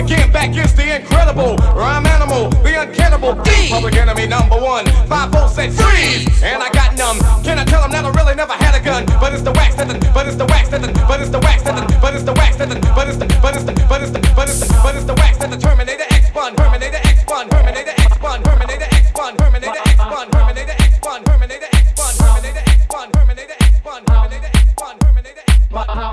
again, back is the incredible rhyme animal, the uncannibal D. Public enemy number one. Five volts said freeze, and I got numb. Can I tell him that I really never had a gun? But it's the wax that but it's the wax that but it's the wax that but it's the wax that but it's the, but it's the, but it's the, but it's the, but it's the wax that the Terminator X bun, Terminator X bun, Terminator X bun, Terminator X bun, Terminator X bun, Terminator X bun, Terminator X bun, Terminator X bun, Terminator X bun, Terminator X bun, Terminator X house,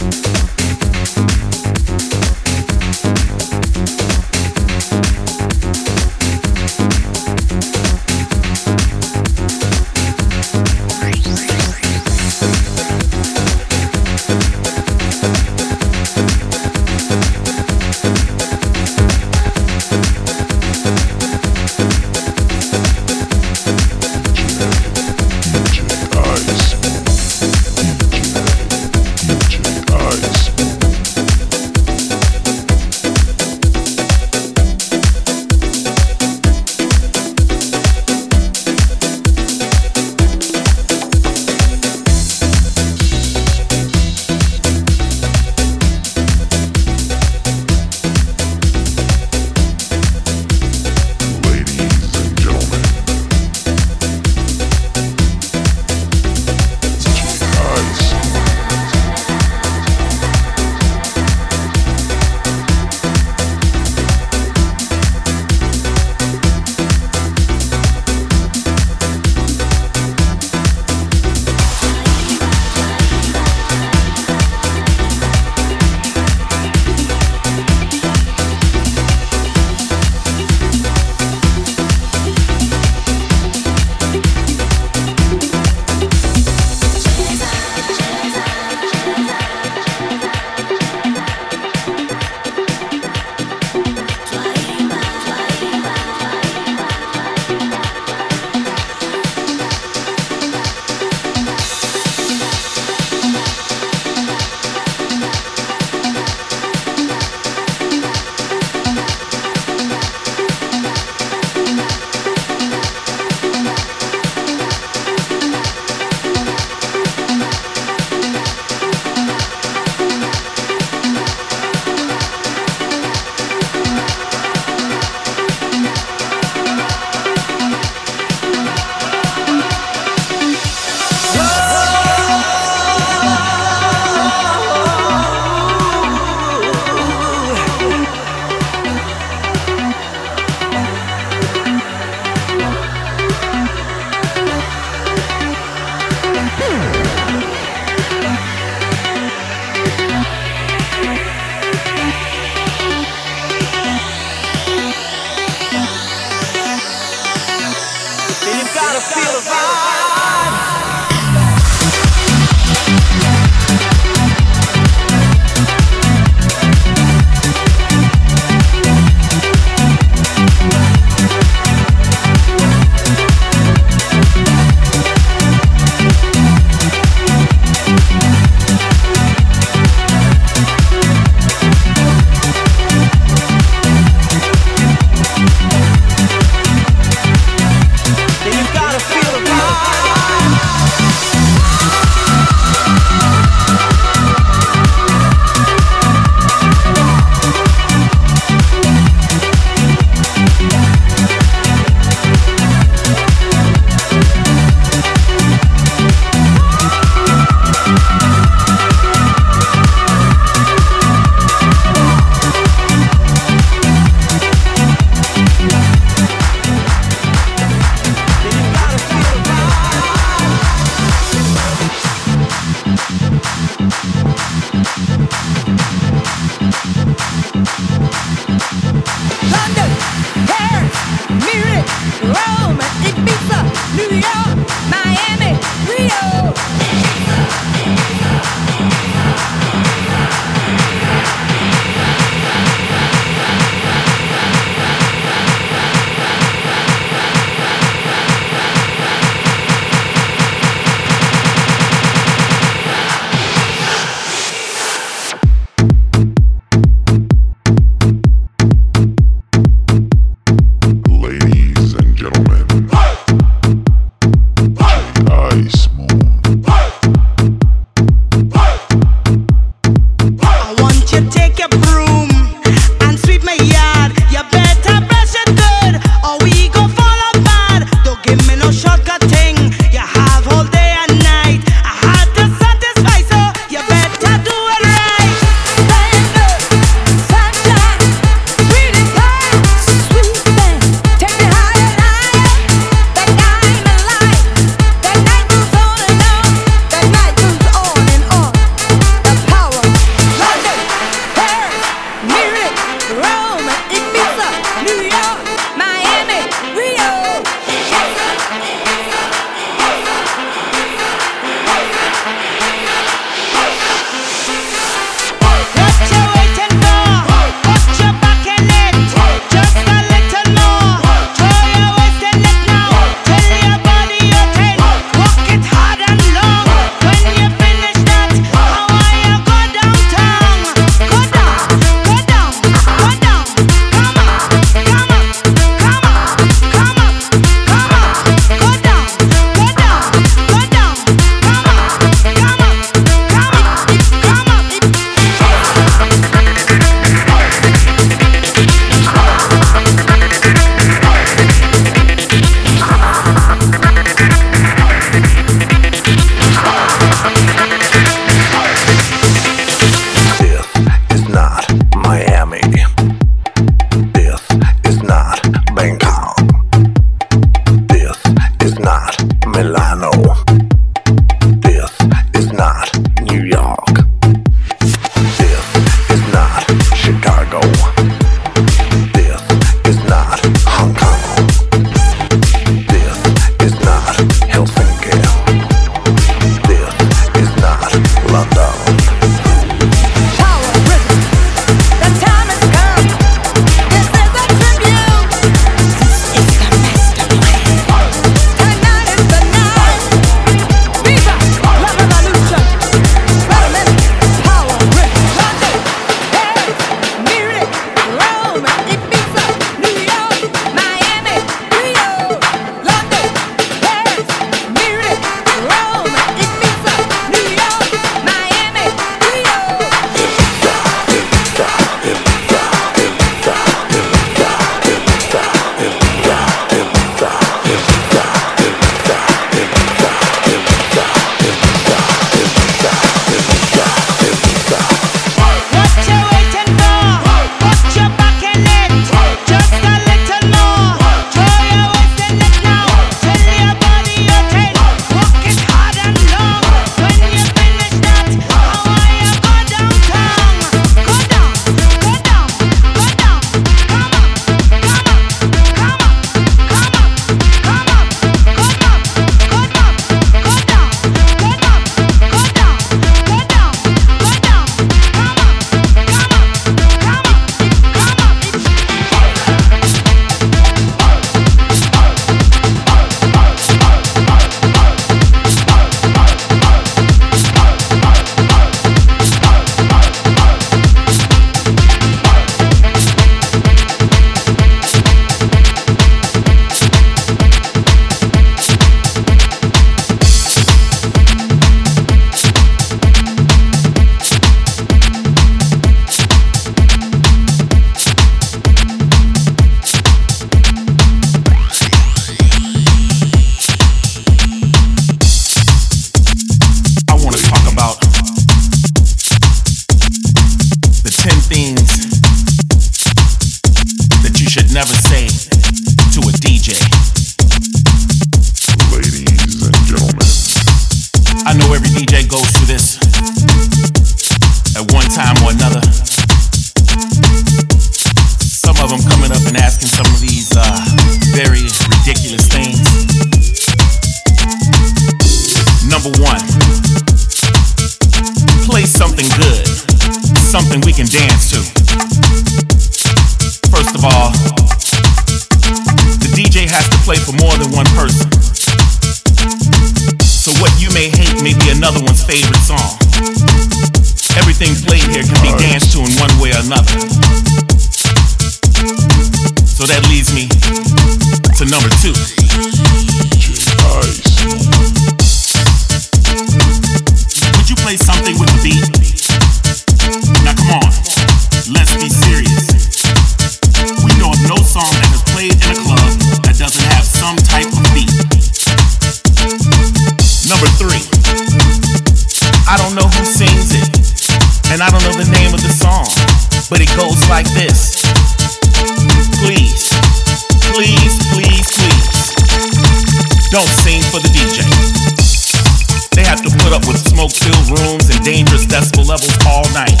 levels all night.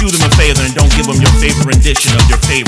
Do them a favor and don't give them your favorite rendition of your favorite.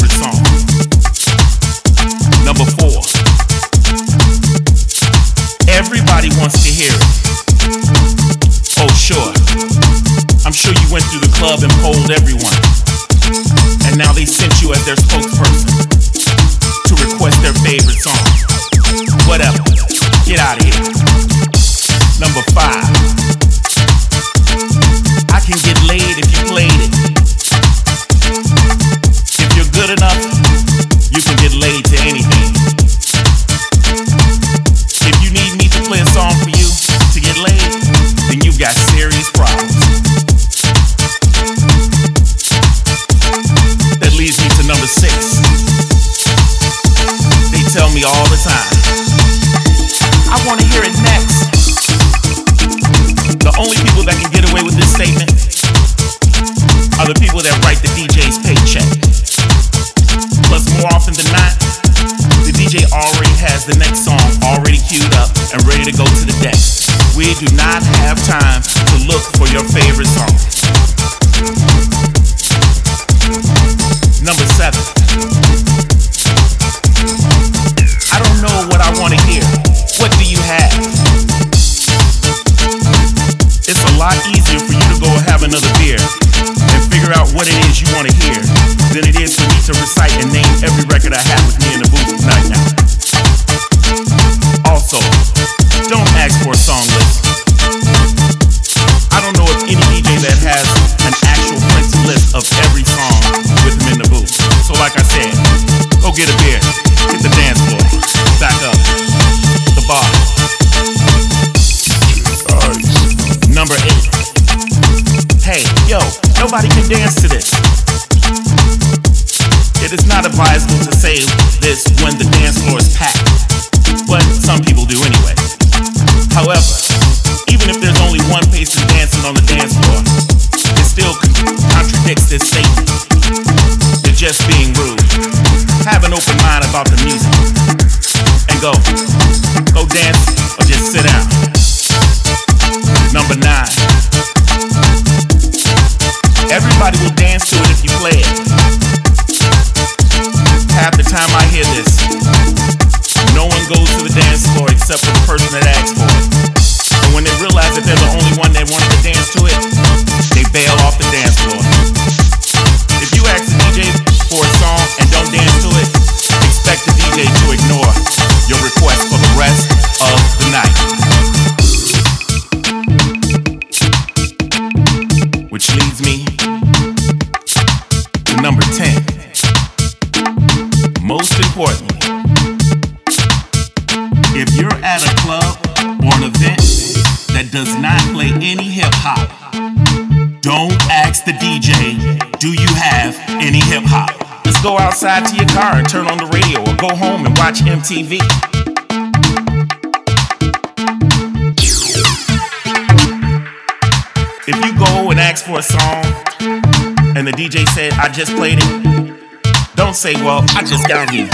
just played it. Don't say, well, I just got here.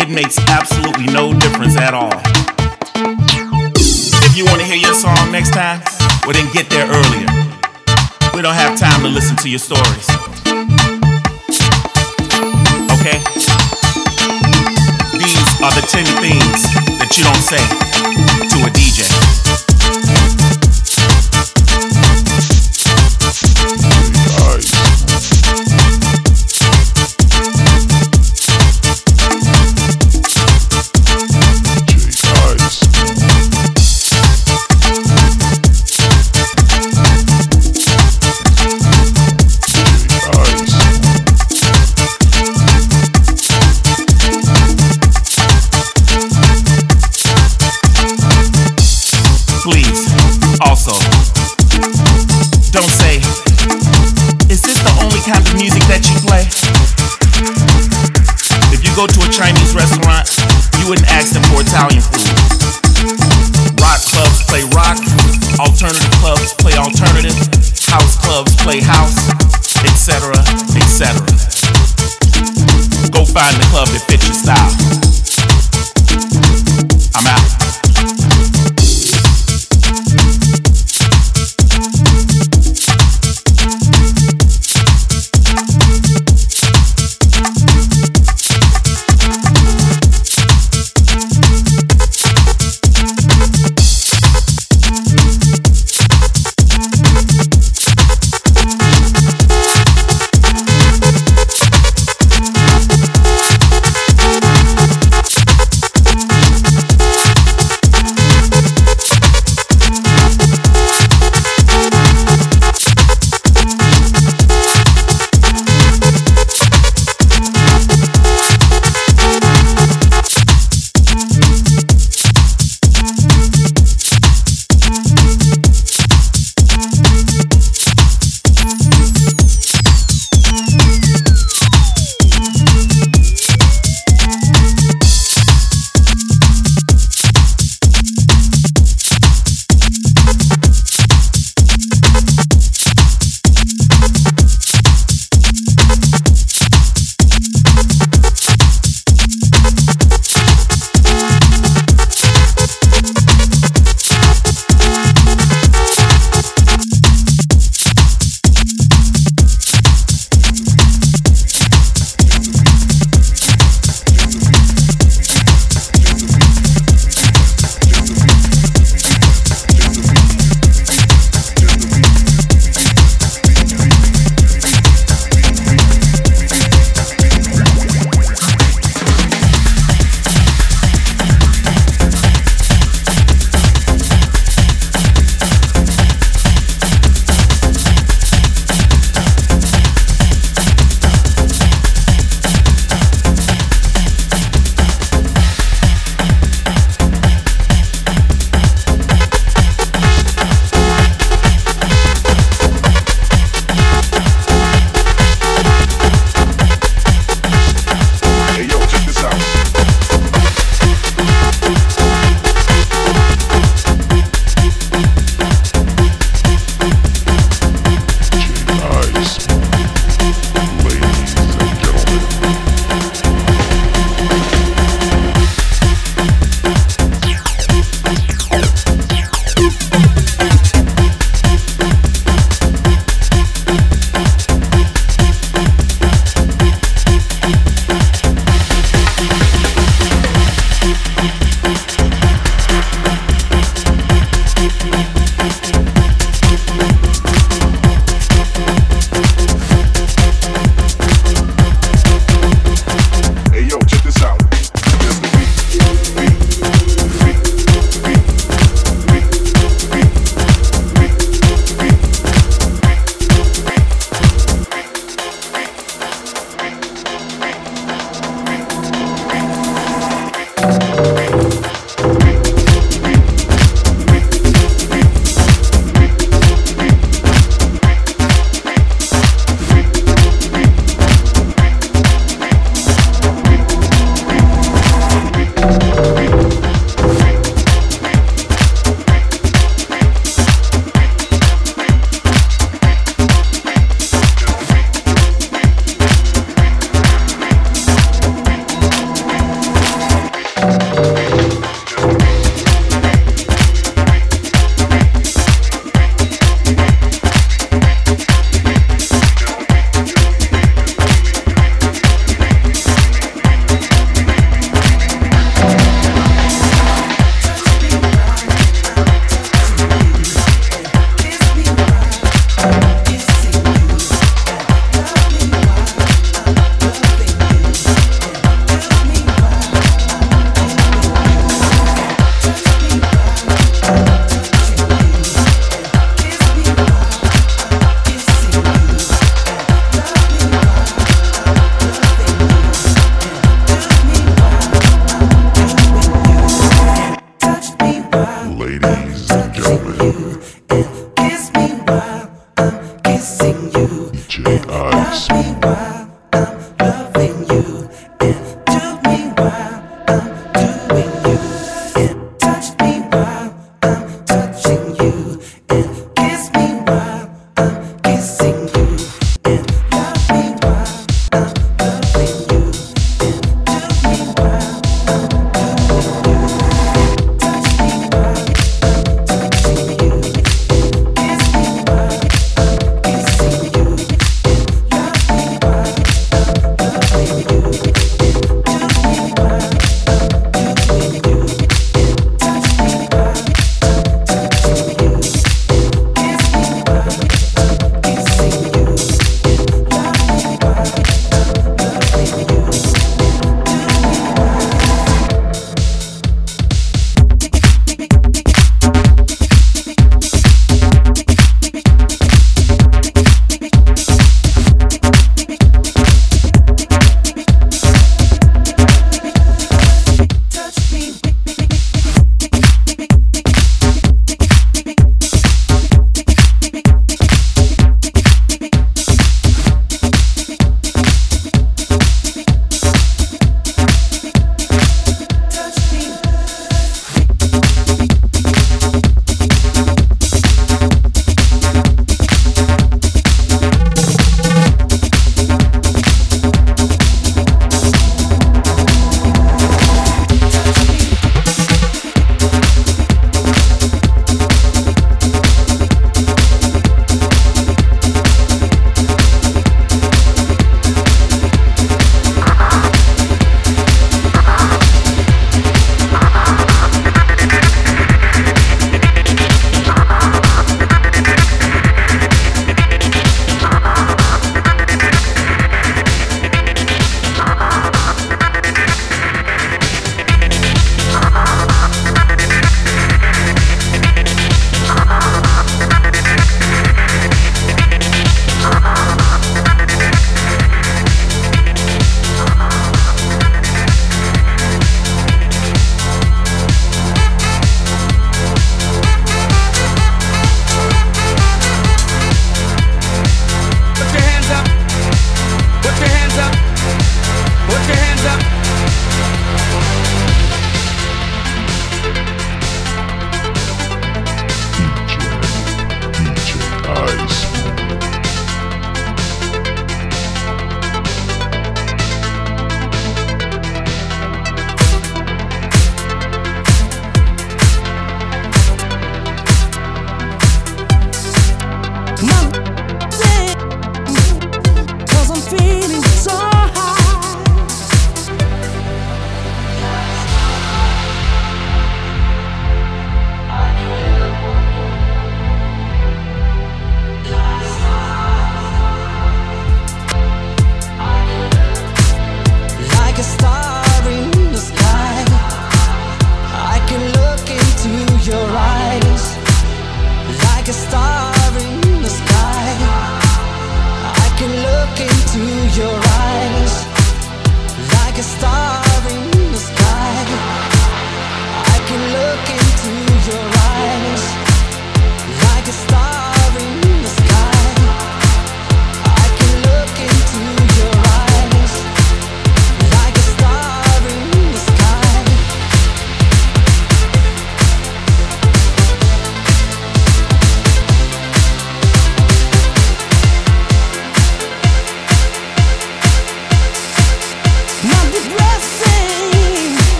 It makes absolutely no difference at all. If you want to hear your song next time, well, then get there earlier. We don't have time to listen to your stories.